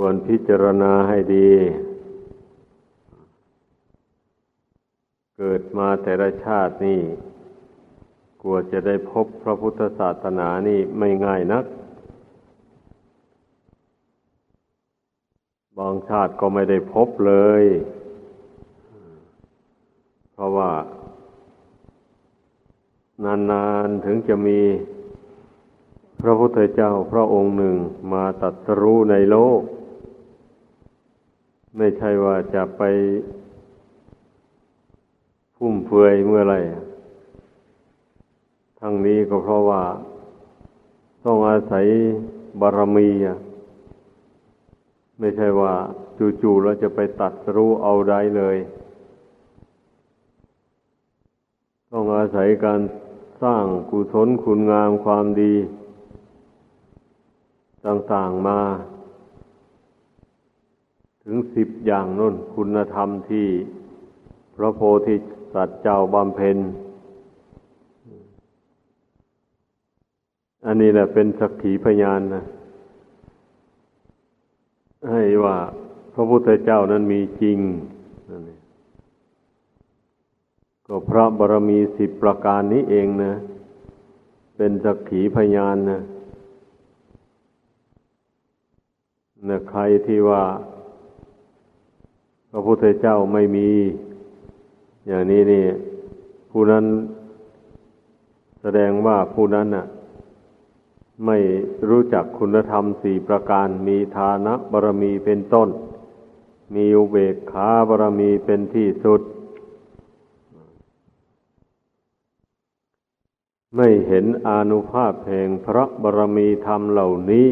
ควรพิจารณาให้ดี เกิดมาแต่ละชาตินี่กลัวจะได้พบพระพุทธศาสนานี่ไม่ง่ายนัก บางชาติก็ไม่ได้พบเลย เพราะว่า นานๆถึงจะมีพระพุทธเจ้าพระองค์หนึ่งมาตัดสรู้ในโลก ไม่ใช่ว่าจะไปพุ่มเฟือยเมื่อไรทั้งนี้ก็เพราะว่า ต้องอาศัยบารมีไม่ใช่ว่าจู่ๆเราจะไปตัดรู้เอาได้เลย ต้องอาศัยการสร้างกุศลคุณงามความดี ต่างๆมา ถึงสิบอย่างนุ่นคุณธรรมที่พระโพธิสัตว์เจ้าบำเพ็ญ อันนี้แหละเป็นสักขีพยานนะ ให้ว่าพระพุทธเจ้านั้นมีจริงนนเองก็พระบารมีสิบประการนี้เองนะ เป็นสักขีพยานนะนะใครที่ว่า พระพุทธเจ้าไม่มี อย่างนี้นี่ ผู้นั้นแสดงว่าผู้นั้นน่ะ ไม่รู้จักคุณธรรมสี่ประการ มีฐานะบารมีเป็นต้น มีอุเบกขาบารมีเป็นที่สุด ไม่เห็นอนุภาพแห่งพระบารมีธรรมเหล่านี้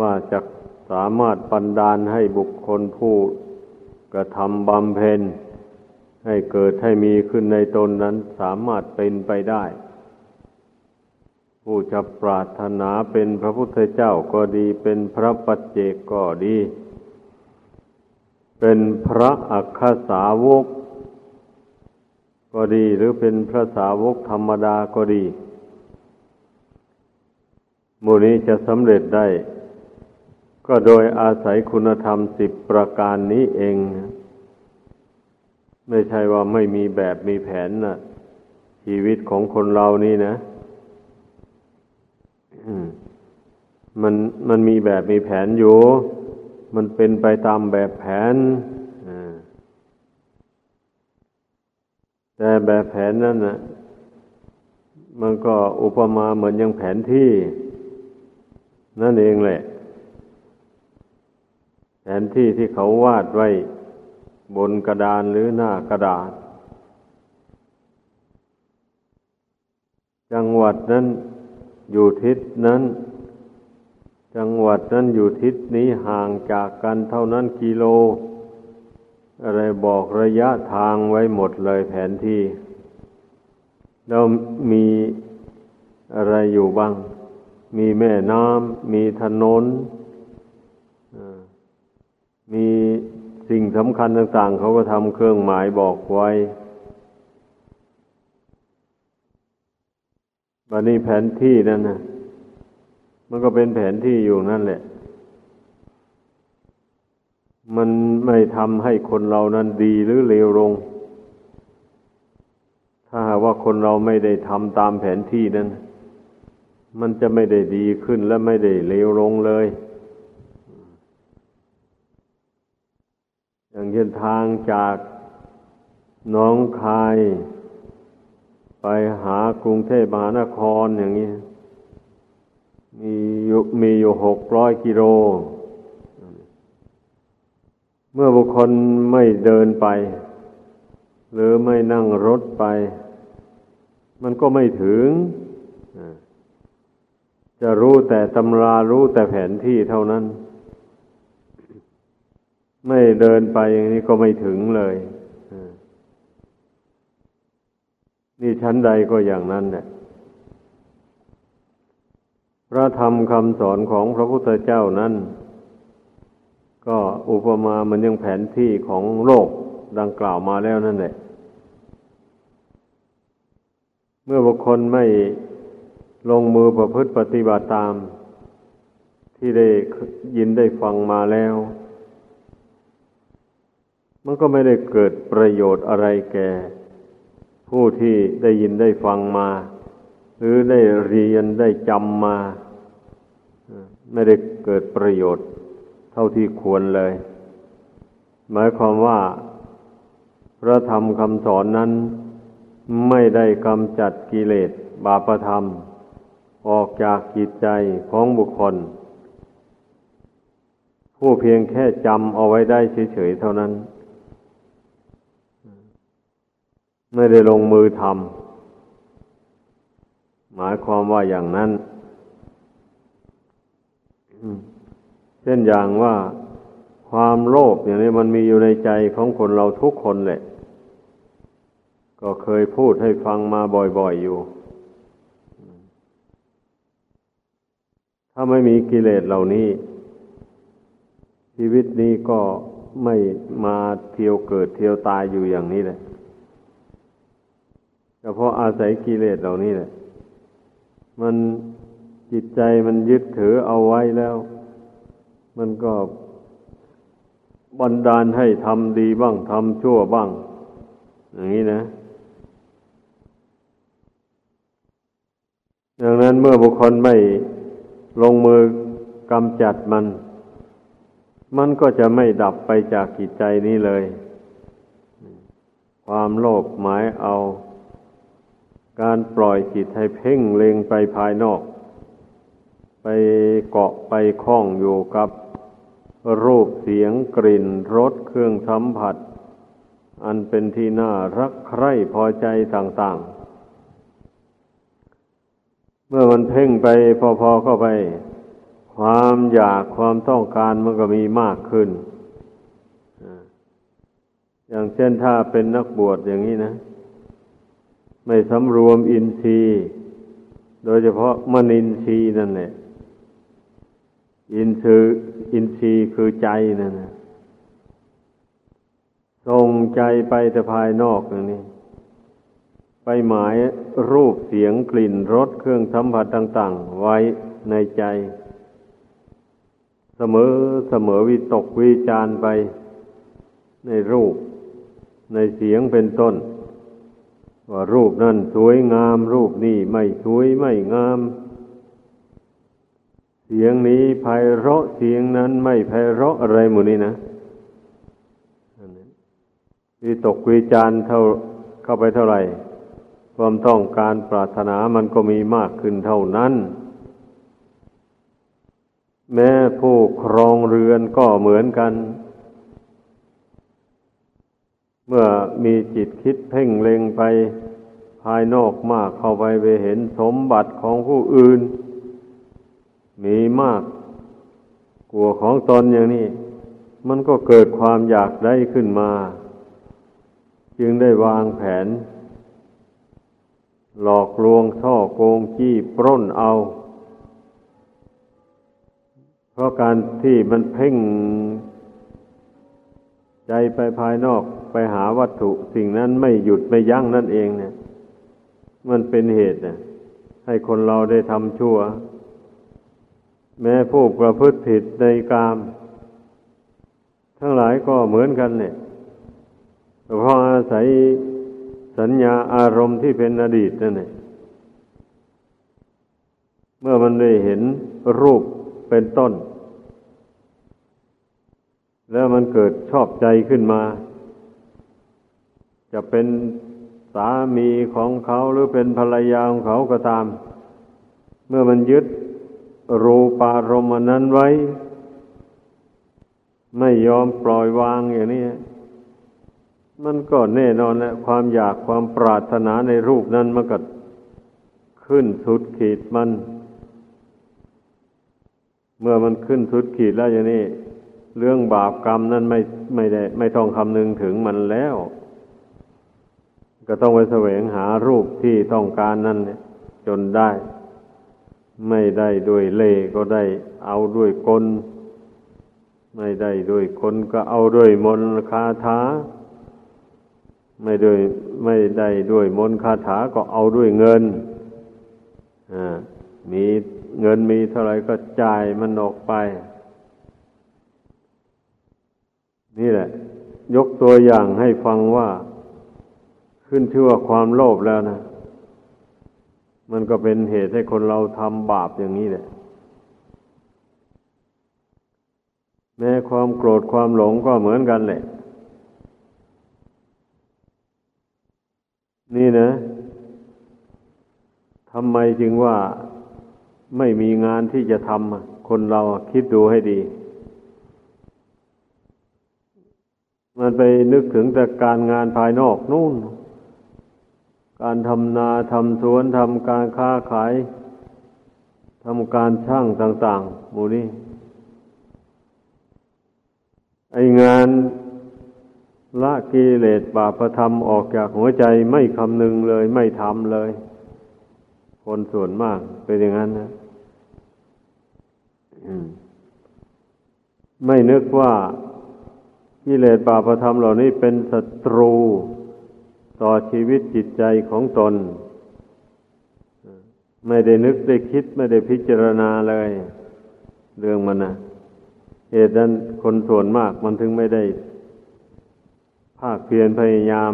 ว่าจะ สามารถปันดาลให้บุคคลผู้กระทำบำเพ็ญให้เกิดให้มีขึ้นในตนนั้นสามารถเป็นไปได้ ผู้จะปรารถนาเป็นพระพุทธเจ้าก็ดีเป็นพระปัจเจกก็ดี เป็นพระอักขสาวก ก็ดีหรือเป็นพระสาวกธรรมดาก็ดีมูนี้จะสำเร็จได้ ก็โดยอาศัยคุณธรรมสิบประการนี้เอง ไม่ใช่ว่าไม่มีแบบมีแผนนะชีวิตของคนเรานี่นะมันมันมีแบบมีแผนอยู่ มันเป็นไปตามแบบแผนแต่แบบแผนนั่นนะมันก็อุปมาเหมือนอย่างแผนที่ นั่นเองแหละ แผนที่ที่เขาวาดไว้บนกระดานหรือหน้ากระดาษ จังหวัดนั้นอยู่ทิศนั้น จังหวัดนั้นอยู่ทิศนี้ห่างจากกันเท่านั้นกิโล อะไรบอกระยะทางไว้หมดเลยแผนที่แล้วมีอะไรอยู่บ้าง มีแม่น้ำมีถนน มีสิ่งสำคัญต่าง ๆ เขาก็ทำเครื่องหมายบอกไว้ บันนี้แผนที่นั่นนะมันก็เป็นแผนที่อยู่นั่นแหละ มันไม่ทำให้คนเรานั้นดีหรือเลวลง ถ้าว่าคนเราไม่ได้ทำตามแผนที่นั้น มันจะไม่ได้ดีขึ้นและไม่ได้เลวลงเลย อย่างเช่นทางจากน้องคาย ไปหากรุงเทพมหานครอย่างนี้ มีอยู่มีอยู่หกร้อยกิโล เมื่อบุคคลไม่เดินไป หรือไม่นั่งรถไป มันก็ไม่ถึง จะรู้แต่ตำรารู้แต่แผนที่เท่านั้น ไม่เดินไปอย่างนี้ก็ไม่ถึงเลย นี่ชั้นใดก็อย่างนั้นแหละ พระธรรมคำสอนของพระพุทธเจ้านั้น ก็อุปมามันยังแผนที่ของโลกดังกล่าวมาแล้วนั่นแหละ เมื่อบุคคลไม่ลงมือประพฤติปฏิบัติตาม ที่ได้ยินได้ฟังมาแล้ว มันก็ไม่ได้เกิดประโยชน์อะไรแก่ ผู้ที่ได้ยินได้ฟังมา หรือได้เรียนได้จำมา ไม่ได้เกิดประโยชน์ เท่าที่ควรเลย หมายความว่าพระธรรมคำสอนนั้น ไม่ได้กำจัดกิเลสบาปธรรม ออกจากจิตใจของบุคคล ผู้เพียงแค่จำเอาไว้ได้เฉยๆเท่านั้น ไม่ได้ลงมือทำหมายความว่าอย่างนั้น เช่นอย่างว่าความโลภอย่างนี้มันมีอยู่ในใจของคนเราทุกคนแหละ ก็เคยพูดให้ฟังมาบ่อยๆอยู่ ถ้าไม่มีกิเลสเหล่านี้ ชีวิตนี้ก็ไม่มาเที่ยวเกิดเที่ยวตายอยู่อย่างนี้เลย็เฉพาะอาศัยกิเลสเหล่านี้แหละ มันจิตใจมันยึดถือเอาไว้แล้ว มันก็บันดาลให้ทำดีบ้างทำชั่วบ้าง อย่างนี้นะดังนั้นเมื่อบุคคลไม่ลงมือกำจัดมัน มันก็จะไม่ดับไปจากจิตใจนี้เลย ความโลภหมายเอา การปล่อยจิตให้เพ่งเล็งไปภายนอก ไปเกาะไปคล้องอยู่กับรูปเสียงกลิ่นรสเครื่องสัมผัส อันเป็นที่น่ารักใคร่พอใจต่างๆ เมื่อมันเพ่งไปพอๆเข้าไป ความอยากความต้องการมันก็มีมากขึ้น อย่างเช่นถ้าเป็นนักบวชอย่างนี้นะ ไม่สำรวมอินทรีย์ โดยเฉพาะมนินทรีย์นั่นแหละอินทรีย์อินทรีย์คือใจนั่นนะส่งใจไปแต่ภายนอกอย่างนี้ไปหมายรูปเสียงกลิ่นรสเครื่องสัมผัสต่าง ๆ ไว้ในใจ เสมอเสมอวิตกวิจารไปในรูป ในเสียงเป็นต้น ว่ารูปนั่นสวยงาม รูปนี้ไม่สวยไม่งาม เสียงนี้ไพเราะเสียงนั้นไม่ไพเราะอะไรหมดนี้นะวิตกวิจารเท่าเข้าไปเท่าไหร่ ความต้องการปรารถนามันก็มีมากขึ้นเท่านั้น แม้ผู้ครองเรือนก็เหมือนกัน เมื่อมีจิตคิดเพ่งเล็งไปภายนอกมากเข้าไปไปเห็นสมบัติของผู้อื่น มีมากกลัวของตนอย่างนี้ มันก็เกิดความอยากได้ขึ้นมา จึงได้วางแผน หลอกลวงช่อโกงจี้ปล้นเอา เพราะการที่มันเพ่ง ใจไปภายนอกไปหาวัตถุสิ่งนั้นไม่หยุดไม่ยั้งนั่นเองเนี่ย มันเป็นเหตุนะให้คนเราได้ทำชั่ว แม้ผู้ประพฤติผิดในกาม ทั้งหลายก็เหมือนกันเนี่ยเพราะอาศัยสัญญาอารมณ์ที่เป็นอดีตนั่นเองเมื่อมันได้เห็นรูปเป็นต้น แล้วมันเกิดชอบใจขึ้นมา จะเป็นสามีของเขาหรือเป็นภรรยาของเขาก็ตาม เมื่อมันยึดรูปารมณ์นั้นไว้ ไม่ยอมปล่อยวางอย่างนี้มันก็แน่นอนนะความอยากความปรารถนาในรูปนั้นมันก็ขึ้นสุดขีดมัน เมื่อมันขึ้นสุดขีดแล้วอย่างนี้ เรื่องบาปกรรมนั้นไม่ไม่ได้ ไม่ต้องคำนึงถึงมันแล้ว ก็ต้องไปแสวงหารูปที่ต้องการนั่นจนได้ ไม่ได้ด้วยเล่ก็ได้เอาด้วยกล ไม่ได้ด้วยคนก็เอาด้วยมนคาถาไม่ด้วยไม่ได้ด้วยมนคาถาก็เอาด้วยเงินอ่ามีเงินมีเท่าไรก็จ่ายมันออกไป นี่แหละ ยกตัวอย่างให้ฟังว่า ขึ้นชื่อว่าความโลภแล้วนะมันก็เป็นเหตุให้คนเราทำบาปอย่างนี้แหละ แม้ความโกรธความหลงก็เหมือนกันแหละ นี่นะทำไมจึงว่าไม่มีงานที่จะทำคนเราคิดดูให้ดี มันไปนึกถึงแต่การงานภายนอกนู่น การทำนาทำสวนทำการค้าขายทำการช่างต่างๆหมู่นี้ไองานละกิเลสบาปธรรมออกจากหัวใจไม่คำนึงเลย ไม่ทำเลย คนส่วนมากเป็นอย่างนั้นนะไม่นึกว่า กิเลสบาปธรรมเหล่านี้เป็นศัตรูต่อชีวิตจิตใจของตน ไม่ได้นึกได้คิดไม่ได้พิจารณาเลย เรื่องมันนะเหตุนั้นคนส่วนมากมันถึงไม่ได้ ภาคเพียรพยายาม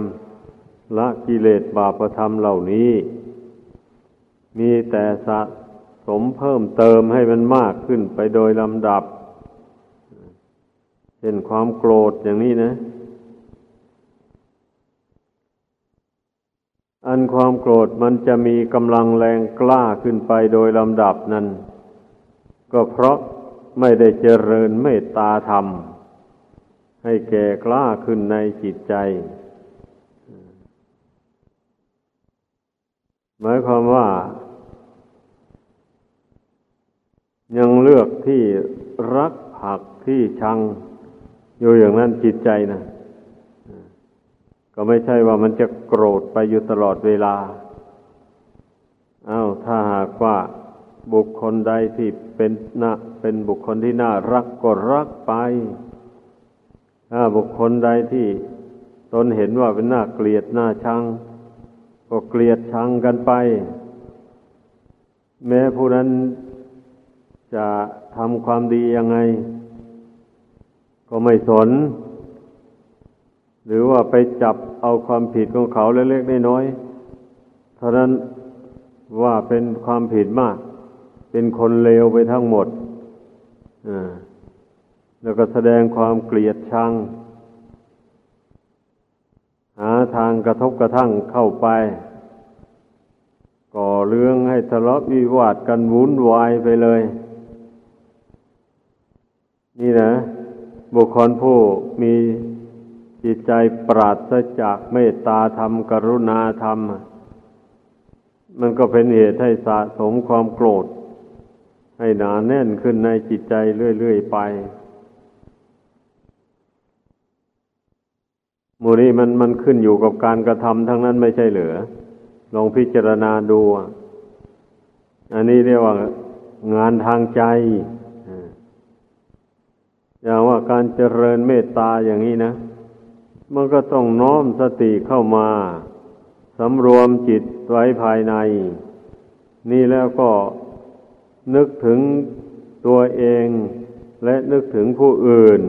ละกิเลสบาปธรรมเหล่านี้ มีแต่สะสมเพิ่มเติมให้มันมากขึ้นไปโดยลำดับ เช่นความโกรธอย่างนี้นะ อันความโกรธมันจะมีกำลังแรงกล้าขึ้นไปโดยลำดับนั้น ก็เพราะไม่ได้เจริญเมตตาธรรม ให้แก่กล้าขึ้นในจิตใจ หมายความว่า ยังเลือกที่รักผักที่ชัง อยู่อย่างนั้นจิตใจนะก็ไม่ใช่ว่ามันจะโกรธไปอยู่ตลอดเวลาอา้าวถ้าหากว่าบุคคลใดที่เป็นน่าเป็นบุคคลที่น่ารักก็รักไป ถ้าบุคคลใดที่ตนเห็นว่าเป็นน่าเกลียดน่าชัง ก็เกลียดชังกันไป แม้ผู้นั้นจะทำความดียังไง ก็ไม่สน หรือว่าไปจับเอาความผิดของเขาเล็กๆน้อยๆเท่านั้นว่าเป็นความผิดมาก เป็นคนเลวไปทั้งหมดแล้วก็แสดงความเกลียดชัง หาทางกระทบกระทั่งเข้าไป ก่อเรื่องให้ทะเลาะวิวาทกันวุ่นวายไปเลย นี่นะ บุคคลผู้มีจิตใจปราศจากเมตตาธรรม กรุณาธรรม มันก็เป็นเหตุให้สะสมความโกรธ ให้หนาแน่นขึ้นในจิตใจเรื่อยๆไปมูนี้มันมันขึ้นอยู่กับการกระทำทั้งนั้นไม่ใช่เหลือ ลองพิจารณาดู อันนี้เรียกว่างานทางใจ อย่างว่าการเจริญเมตตาอย่างนี้นะ มันก็ต้องน้อมสติเข้ามาสำรวมจิตไว้ภายใน นี่แล้วก็นึกถึงตัวเองและนึกถึงผู้อื่น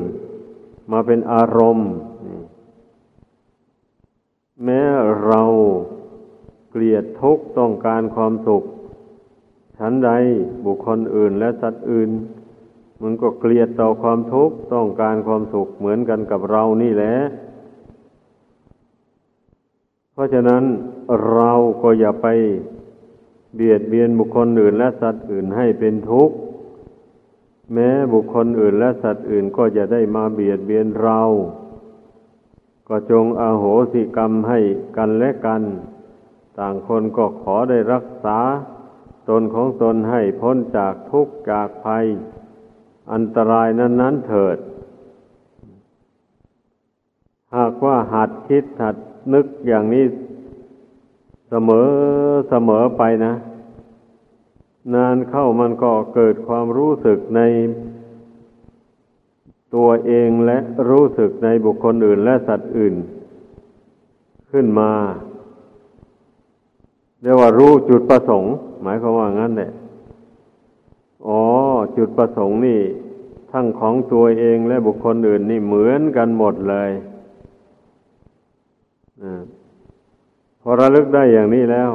มาเป็นอารมณ์ แม้เราเกลียดทุกข์ต้องการความสุข ฉันใดบุคคลอื่นและสัตว์อื่น มันก็เกลียดต่อความทุกข์ต้องการความสุขเหมือนกันกับเรานี่แหละ เพราะฉะนั้นเราก็อย่าไปเบียดเบียนบุคคลอื่นและสัตว์อื่นให้เป็นทุกข์ แม้บุคคลอื่นและสัตว์อื่นก็จะได้มาเบียดเบียนเรา ก็จงอาโหสิกรรมให้กันและกัน ต่างคนก็ขอได้รักษาตนของตนให้พ้นจากทุกข์จากภัย อันตรายนั้นๆเถิด หากว่าหัดคิดหัดนึกอย่างนี้เสมอเสมอไปนะ นานเข้ามันก็เกิดความรู้สึกในตัวเองและรู้สึกในบุคคลอื่นและสัตว์อื่น ขึ้นมาเรียกว่ารู้จุดประสงค์ หมายความว่างั้นแหละ อ๋อ จุดประสงค์นี่ ทั้งของตัวเองและบุคคลอื่นนี่เหมือนกันหมดเลยพอระลึกได้อย่างนี้แล้ว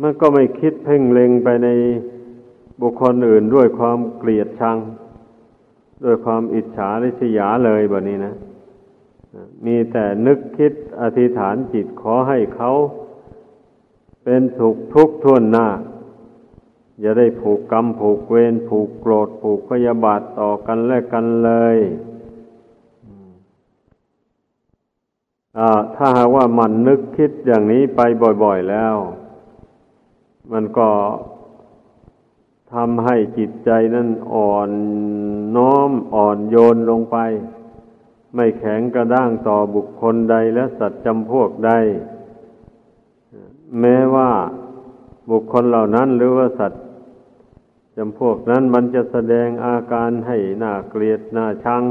มันก็ไม่คิดเพ่งเล็งไปในบุคคลอื่นด้วยความเกลียดชัง ด้วยความอิจฉาริษยาเลยแบบนี้นะมีแต่นึกคิดอธิษฐานจิตขอให้เขา เป็นสุขทุกข์ทวนหน้า อย่าได้ผูกกรรมผูกเวรผูกโกรธผูกพยาบาทต่อกันและกันเลยถ้าหากว่ามันนึกคิดอย่างนี้ไปบ่อย ๆแล้ว มันก็ทำให้จิตใจนั้นอ่อนน้อมอ่อนโยนลงไป ไม่แข็งกระด้างต่อบุคคลใดและสัตว์จำพวกใด แม้ว่าบุคคลเหล่านั้นหรือว่าสัตว์ จำพวกนั้นมันจะแสดงอาการให้หน่าเกลียดหน่าชัง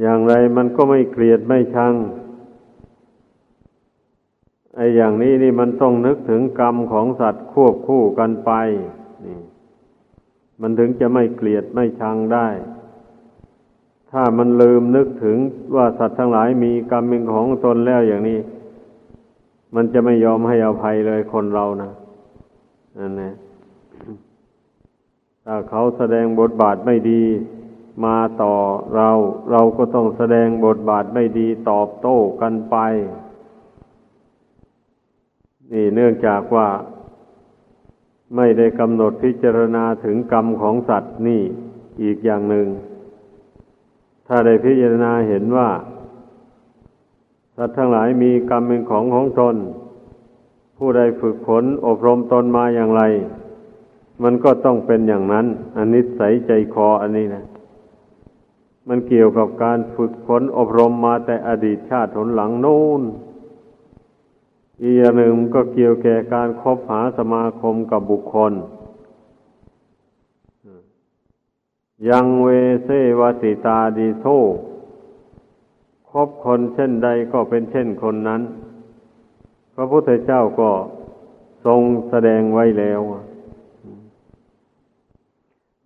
อย่างไรมันก็ไม่เกลียดไม่ชังไอ้อย่างนี้นี่มันต้องนึกถึงกรรมของสัตว์ควบคู่กันไปนี่มันถึงจะไม่เกลียดไม่ชังได้ ถ้ามันลืมนึกถึงว่าสัตว์ทั้งหลายมีกรรมเป็นของตนแล้วอย่างนี้ มันจะไม่ยอมให้อภัยเลยคนเรานะนั่นแหละ ถ้าเขาแสดงบทบาทไม่ดีมาต่อเราเราก็ต้องแสดงบทบาทไม่ดีตอบโต้กันไป นี่เนื่องจากว่า ไม่ได้กำหนดพิจารณาถึงกรรมของสัตว์นี่อีกอย่างหนึ่ง ถ้าได้พิจารณาเห็นว่า สัตว์ทั้งหลายมีกรรมเป็นของของตน ผู้ใดฝึกฝนอบรมตนมาอย่างไร มันก็ต้องเป็นอย่างนั้น อันนิสัยใจคออันนี้นะ มันเกี่ยวกับการฝึกฝนอบรมมาแต่อดีตชาติหนหลังโน้น อีกอย่างหนึ่งก็เกี่ยวแก่การคบหาสมาคมกับบุคคล ยังเวเซวสิตาดีโซคบคนเช่นใดก็เป็นเช่นคนนั้น พระพุทธเจ้าก็ทรงแสดงไว้แล้ว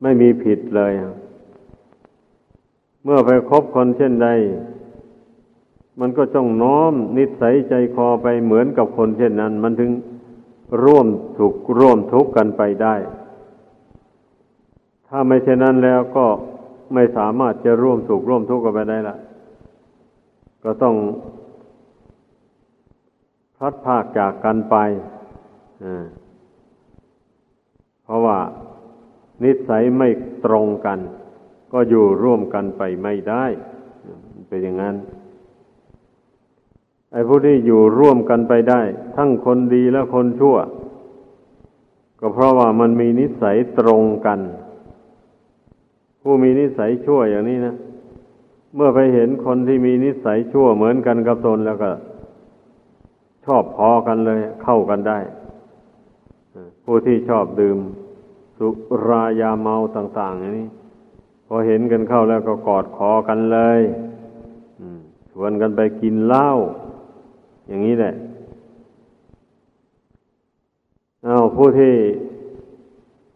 ไม่มีผิดเลย เมื่อไปคบคนเช่นใด มันก็ต้องน้อมนิสัยใจคอไปเหมือนกับคนเช่นนั้น มันถึงร่วมถูกร่วมทุกข์กันไปได้ ถ้าไม่เช่นนั้นแล้วก็ไม่สามารถจะร่วมถูกร่วมทุกข์กันไปได้ละก็ต้องพัดภาคจากกันไปเพราะว่า นิสัยไม่ตรงกัน ก็อยู่ร่วมกันไปไม่ได้เป็นอย่างนั้น ไอ้ผู้ที่อยู่ร่วมกันไปได้ ทั้งคนดีและคนชั่ว ก็เพราะว่ามันมีนิสัยตรงกัน ผู้มีนิสัยชั่วอย่างนี้นะเมื่อไปเห็นคนที่มีนิสัยชั่วเหมือนกันกับตนแล้วก็ ชอบพอกันเลย เข้ากันได้ ผู้ที่ชอบดื่ม สุรายาเมาต่าง ๆ อย่างนี้พอเห็นกันเข้าแล้วก็กอดคอกันเลยชวนกันไปกินเหล้าอย่างนี้แหละเอาผู้ที่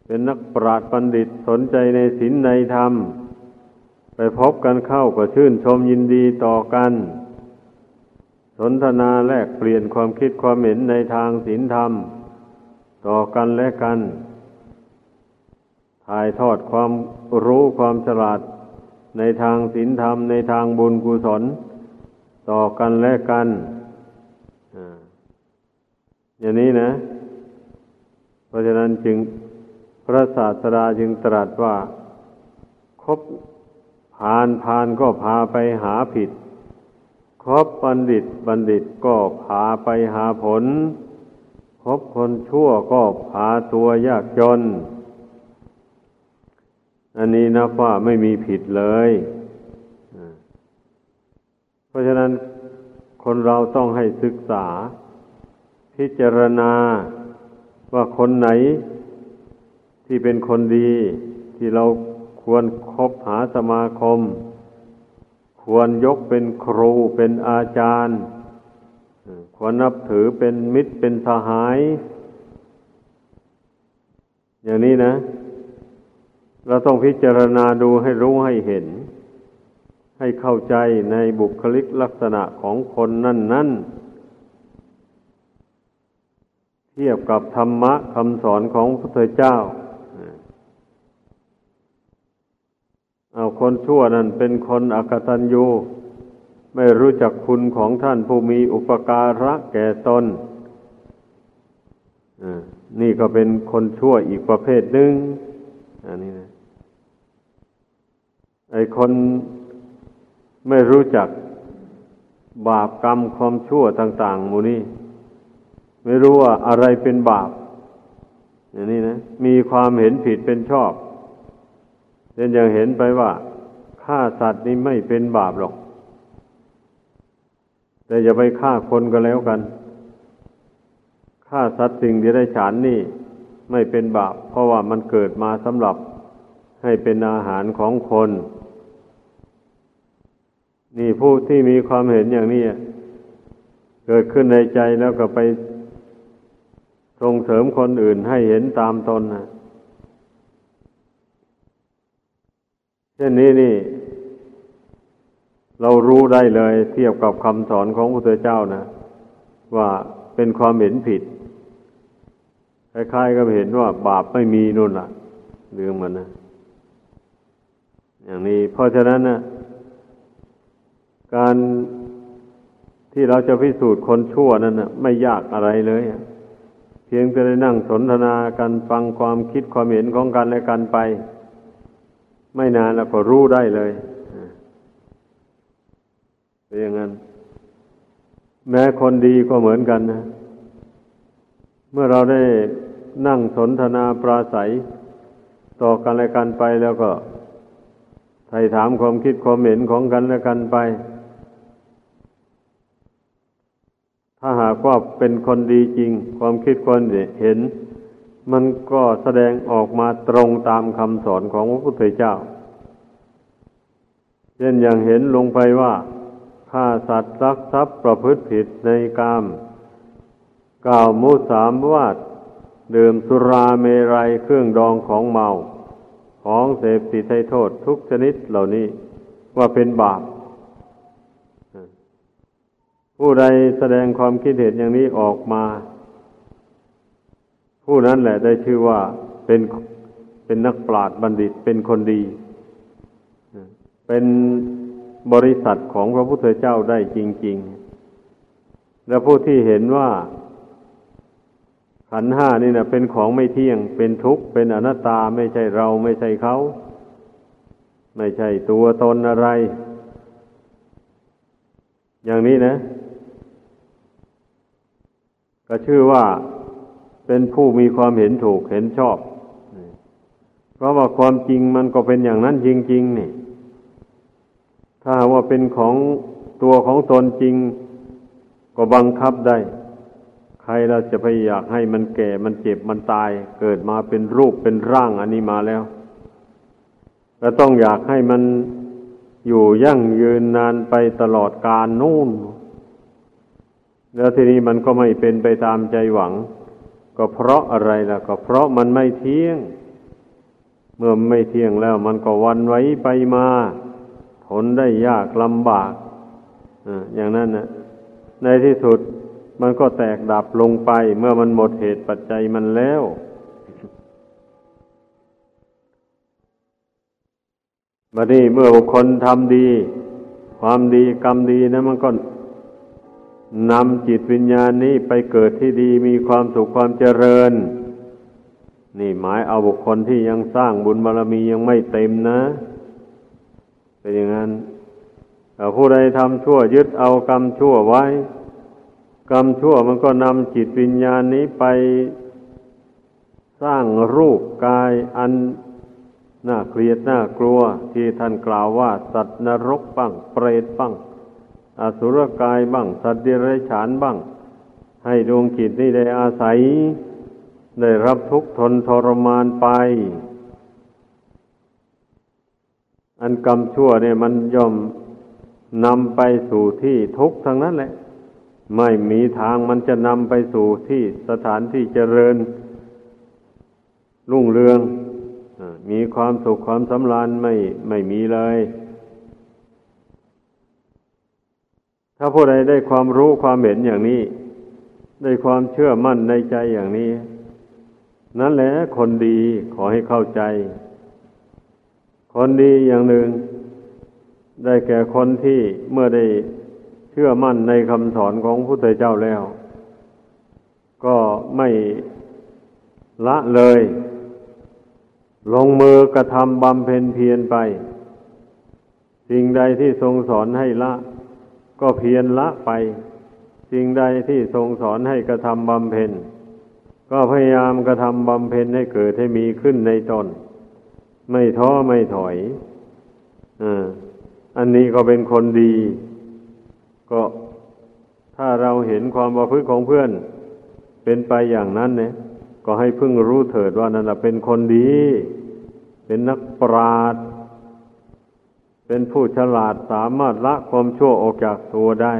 เป็นนักปราชญ์บัณฑิตสนใจในศีลในธรรม ไปพบกันเข้าก็ชื่นชมยินดีต่อกัน สนทนาแลกเปลี่ยนความคิดความเห็นในทางศีลธรรม ต่อกันและกัน ถ่ายทอดความรู้ความฉลาดในทางศีลธรรมในทางบุญกุศล ต่อกันและกันอย่างนี้นะ เพราะฉะนั้นจึงพระศาสดาจึงตรัสว่าคบผ่านผ่านก็พาไปหาผิด คบบัณฑิตบัณฑิตก็พาไปหาผล คบคนชั่วก็พาตัวยากจน อันนี้นะว่าไม่มีผิดเลยเพราะฉะนั้นคนเราต้องให้ศึกษา พิจารณาว่าคนไหนที่เป็นคนดี ที่เราควรครบหาสมาคม ควรยกเป็นครูเป็นอาจารย์ ควรนับถือเป็นมิตรเป็นสหาย อย่างนี้นะ เราต้องพิจารณาดูให้รู้ให้เห็น ให้เข้าใจในบุคลิกลักษณะของคนนั่นนั่นเทียบกับธรรมะคำสอนของพระพุทเจ้า เอาคนชั่วนั่นเป็นคนอกตัญญูไม่รู้จักคุณของท่านผู้มีอุปการะแก่ตนนี่ก็เป็นคนชั่วอีกประเภทหนึ่งอันนี้นะ ไอคนไม่รู้จักบาปกรรมความชั่วต่าง ๆ มูนี่ไม่รู้ว่าอะไรเป็นบาป อย่างนี้นะ มีความเห็นผิดเป็นชอบเช่นอย่างเห็นไปว่าฆ่าสัตว์นี่ไม่เป็นบาปหรอก แต่อย่าไปฆ่าคนก็แล้วกันฆ่าสัตว์สิ่งที่ได้ฉานนี่ ไม่เป็นบาป เพราะว่ามันเกิดมาสำหรับให้เป็นอาหารของคน นี่ผู้ที่มีความเห็นอย่างนี้เกิดขึ้นในใจแล้วก็ไปส่งเสริมคนอื่นให้เห็นตามตนนะเช่นนี้นี่ เรารู้ได้เลยเทียบกับคำสอนของพระพุทธเจ้านะว่าเป็นความเห็นผิดคล้ายๆก็เห็นว่าบาปไม่มีนู่นล่ะเรื่องมันนะอย่างนี้เพราะฉะนั้นนะ การที่เราจะพิสูจน์คนชั่วนั้นนะไม่ยากอะไรเลย เพียงแต่ได้นั่งสนทนากันฟังความคิดความเห็นของกันและกันไป ไม่นานแล้วก็รู้ได้เลยเป็นอย่างนั้น แม้คนดีก็เหมือนกันนะ เมื่อเราได้นั่งสนทนาปราศัย ต่อกันและกันไปแล้วก็ไถ่ถามความคิดความเห็นของกันและกันไป ถ้าหากว่าเป็นคนดีจริง ความคิดคนเห็น มันก็แสดงออกมาตรงตามคำสอนของพระพุทธเจ้า เช่นอย่างเห็นลงไปว่าฆ่าสัตว์รักทรัพย์ประพฤติผิดในกามกล่าวมุสามวาดดื่มสุราเมรัยเครื่องดองของเมา ของเสพติดให้โทษทุกชนิดเหล่านี้ว่าเป็นบาป ผู้ใดแสดงความคิดเห็นอย่างนี้ออกมา ผู้นั้นแหละได้ชื่อว่าเป็นเป็นนักปราชญ์บัณฑิตเป็นคนดี เป็นบริษัทของพระพุทธเจ้าได้จริง ๆ และผู้ที่เห็นว่า ขันห้านี่นะเป็นของไม่เที่ยง เป็นทุกข์ เป็นอนัตตาไม่ใช่เราไม่ใช่เขา ไม่ใช่ตัวตนอะไร อย่างนี้นะ ก็ชื่อว่าเป็นผู้มีความเห็นถูกเห็นชอบ เพราะว่าความจริงมันก็เป็นอย่างนั้นจริง ๆ นี่ ถ้าว่าเป็นของตัวของตนจริง ก็บังคับได้ ใครเราจะไปอยากให้มันแก่ มันเจ็บ มันตาย เกิดมาเป็นรูปเป็นร่างอันนี้มาแล้วก็ต้องอยากให้มันอยู่ยั่งยืนนานไปตลอดกาลนู่น แล้วทีนี้มันก็ไม่เป็นไปตามใจหวัง ก็เพราะอะไรล่ะ ก็เพราะมันไม่เที่ยง เมื่อไม่เที่ยงแล้ว มันก็วันไว้ไปมาทนได้ยากลำบากอย่างนั้นนะในที่สุดมันก็แตกดับลงไป เมื่อมันหมดเหตุปัจจัยมันแล้วบัดนี้เมื่อบุคคลทำดี ความดีกรรมดีนะมันก็ นำจิตวิญญาณนี้ไปเกิดที่ดีมีความสุขความเจริญ นี่หมายเอาบุคคลที่ยังสร้างบุญบารรมียังไม่เต็มนะเป็นอย่างนั้นผู้ใดทำชั่วยึดเอากรรมชั่วไว้ กรรมชั่วมันก็นำจิตวิญญาณนี้ไปสร้างรูปกายอันน่าเกลียดน่ากลัว ที่ท่านกล่าวว่า สัตว์นรกบ้างเปรตบ้าง อสุรกายบ้าง สัตว์เดรัจฉานบ้าง ให้ดวงจิตนี้ได้อาศัย ได้รับทุกข์ทนทรมานไป อันกรรมชั่วเนี่ยมันย่อมนำไปสู่ที่ทุกข์ทั้งนั้นแหละ ไม่มีทางมันจะนำไปสู่ที่สถานที่เจริญ รุ่งเรือง มีความสุขความสำราญไม่ไม่มีเลย ถ้าผู้ใดได้ความรู้ความเห็นอย่างนี้ ได้ความเชื่อมั่นในใจอย่างนี้ นั่นแหละคนดีขอให้เข้าใจ คนดีอย่างหนึ่ง ได้แก่คนที่เมื่อได้เชื่อมั่นในคำสอนของพระพุทธเจ้าแล้ว ก็ไม่ละเลย ลงมือกระทำบำเพ็ญเพียรไป สิ่งใดที่ทรงสอนให้ละ ก็เพียรละไปสิ่งใดที่ทรงสอนให้กระทำบำเพ็ญ ก็พยายามกระทำบำเพ็ญให้เกิดให้มีขึ้นในตน ไม่ท้อไม่ถอยอันนี้ก็เป็นคนดี ก็ถ้าเราเห็นความประพฤติของเพื่อน เป็นไปอย่างนั้นเนี่ยก็ให้พึ่งรู้เถิดว่านั่นเป็นคนดี เป็นนักปราชญ์ เป็นผู้ฉลาดสามารถละความชั่วออกจากตัวได้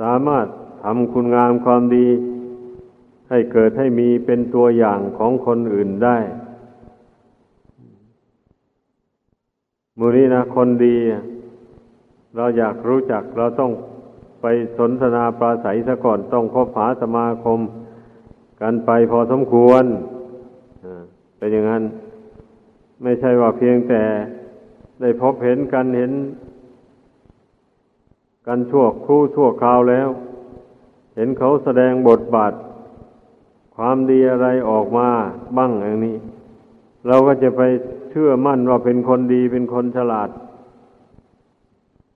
สามารถทำคุณงามความดี ให้เกิดให้มีเป็นตัวอย่างของคนอื่นได้มูนี้นะคนดี เราอยากรู้จักเราต้องไปสนทนาปราศัยซะก่อนต้องคบหาสมาคม กันไปพอสมควรเป็นอย่างนั้น ไม่ใช่ว่าเพียงแต่ ได้พบเห็นกันเห็น กันชั่วครู่ชั่วคราวแล้ว เห็นเขาแสดงบทบาท ความดีอะไรออกมาบ้างอย่างนี้ เราก็จะไปเชื่อมั่นว่าเป็นคนดีเป็นคนฉลาด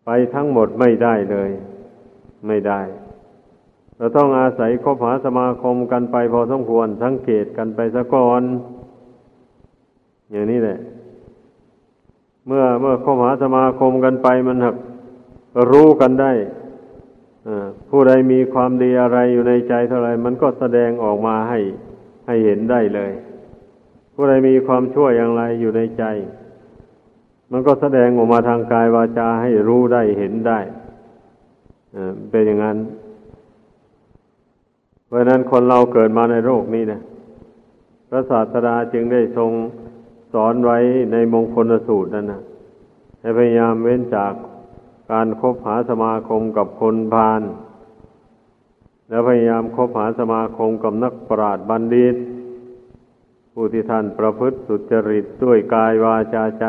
ไปทั้งหมดไม่ได้เลย ไม่ได้ เราต้องอาศัยคบหาสมาคมกันไปพอสมควรสังเกตกันไปซะก่อนอย่างนี้แหละ เมื่อเมื่อคบหาสมาคมกันไปมันหักรู้กันได้ผู้ใดมีความดีอะไรอยู่ในใจเท่าไรมันก็แสดงออกมาให้ให้เห็นได้เลย ผู้ใดมีความชั่วอย่างไรอยู่ในใจ มันก็แสดงออกมาทางกายวาจาให้รู้ได้เห็นได้เป็นอย่างนั้น เพราะนั้นคนเราเกิดมาในโลกนี้นะพระศาสดาจึงได้ทรง อนไว้ในมงคลสูตรนั่นนะให้พยายามเว้นจากการคบหาสมาคมกับคนพาลแล้วพยายามคบหาสมาคมกับนักปราชญ์บัณฑิต ผู้ที่ท่านประพฤติสุจริตด้วยกายวาจาใจ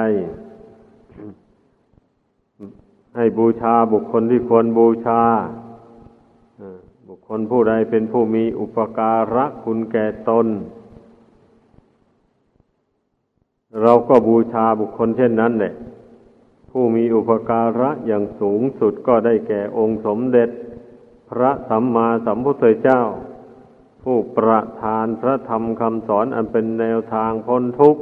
ให้บูชาบุคคลที่ควรบูชา บุคนผู้ใดเป็นผู้มีอุปการะคุณแก่ตน เราก็บูชาบุคคลเช่นนั้นแหละผู้มีอุปการะอย่างสูงสุดก็ได้แก่องค์สมเด็จ พระสัมมาสัมพุทธเจ้า ผู้ประทานพระธรรมคำสอนอันเป็นแนวทางพ้นทุกข์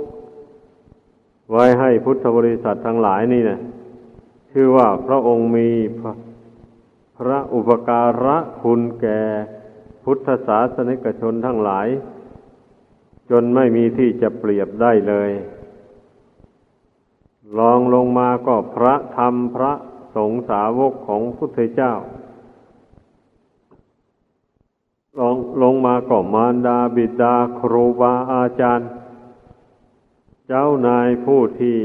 ไว้ให้พุทธบริษัททั้งหลายนี่นะชื่อว่าพระองค์มีพระอุปการะคุณแก่พุทธศาสนิกชนทั้งหลาย จนไม่มีที่จะเปรียบได้เลย ลองลงมาก็พระธรรมพระสงฆ์สาวกของพุทธเจ้า ลองลงมาก็มารดาบิดาครูบาอาจารย์ เจ้านายผู้ที่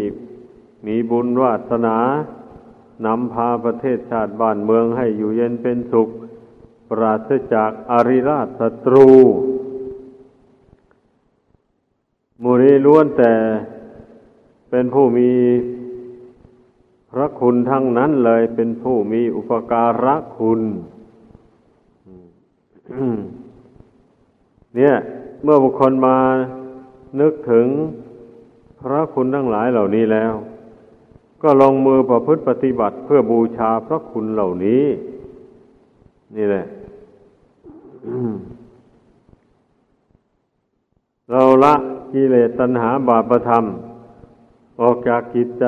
มีบุญวาสนานำพาประเทศชาติบ้านเมืองให้อยู่เย็นเป็นสุข ปราศจากอริราชศัตรูมูนีล้วนแต่ เป็นผู้มีพระคุณทั้งนั้นเลย เป็นผู้มีอุปการะคุณเนี่ย เมื่อบุคคลมานึกถึงพระคุณทั้งหลายเหล่านี้แล้ว ก็ลงมือประพฤติปฏิบัติเพื่อบูชาพระคุณเหล่านี้ นี่แหละเราละกิเลสตัณหาบาปธรรม ออกจากกิจใจ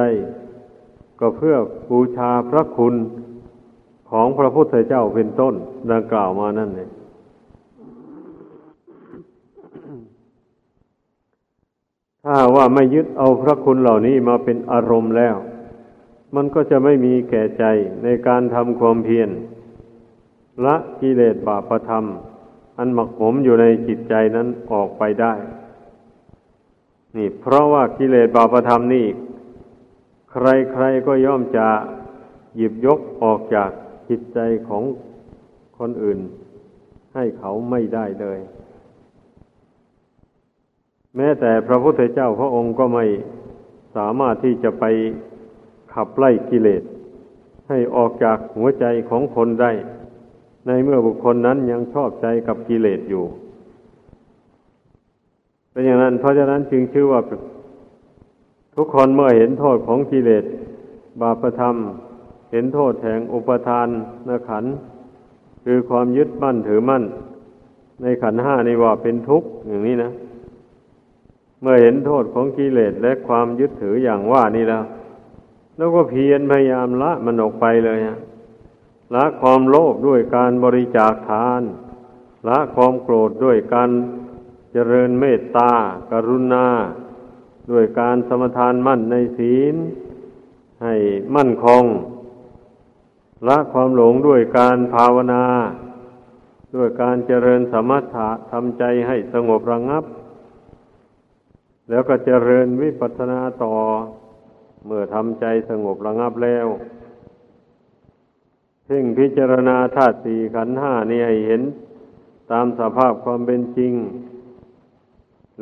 ก็เพื่อบูชาพระคุณของพระพุทธเจ้าเป็นต้น ดังกล่าวมานั่นเองถ้าว่าไม่ยึดเอาพระคุณเหล่านี้มาเป็นอารมณ์แล้ว มันก็จะไม่มีแก่ใจในการทำความเพียรละกิเลสบาปธรรม อันหมักหมมอยู่ในจิตใจนั้นออกไปได้ นี่ เพราะว่ากิเลสบาปธรรมนี่ ใครๆก็ย่อมจะหยิบยกออกจากจิตใจของคนอื่น ให้เขาไม่ได้เลย แม้แต่พระพุทธเจ้าพระองค์ก็ไม่สามารถที่จะไปขับไล่กิเลส ให้ออกจากหัวใจของคนได้ ในเมื่อบุคคลนั้นยังชอบใจกับกิเลสอยู่ เป็นอย่างนั้น เพราะฉะนั้นจึงชื่อว่า ทุกคนเมื่อเห็นโทษของกิเลสบาปธรรม เห็นโทษแห่งอุปทานนขัน คือความยึดมั่นถือมั่น ในขันห้านี่ว่าเป็นทุกข์อย่างนี้นะ เมื่อเห็นโทษของกิเลสและความยึดถืออย่างว่านี่แล้ว แล้วก็เพียรพยายามละมันออกไปเลยฮะละความโลภด้วยการบริจาคทาน ละความโกรธด้วยการ เจริญเมตตา กรุณา ด้วยการสมทานมั่นในศีล ให้มั่นคง ละความหลงด้วยการภาวนา ด้วยการเจริญสมถะทำใจให้สงบระงับ แล้วก็เจริญวิปัสสนาต่อ เมื่อทำใจสงบระงับแล้วเพ่งพิจารณาธาตุสี่ขันธ์ห้านี่ให้เห็นตามสภาพความเป็นจริง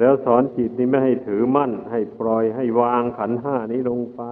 แล้วสอนจิตนี้ไม่ให้ถือมั่น ให้ปล่อยให้วางขันห้านี้ลงไป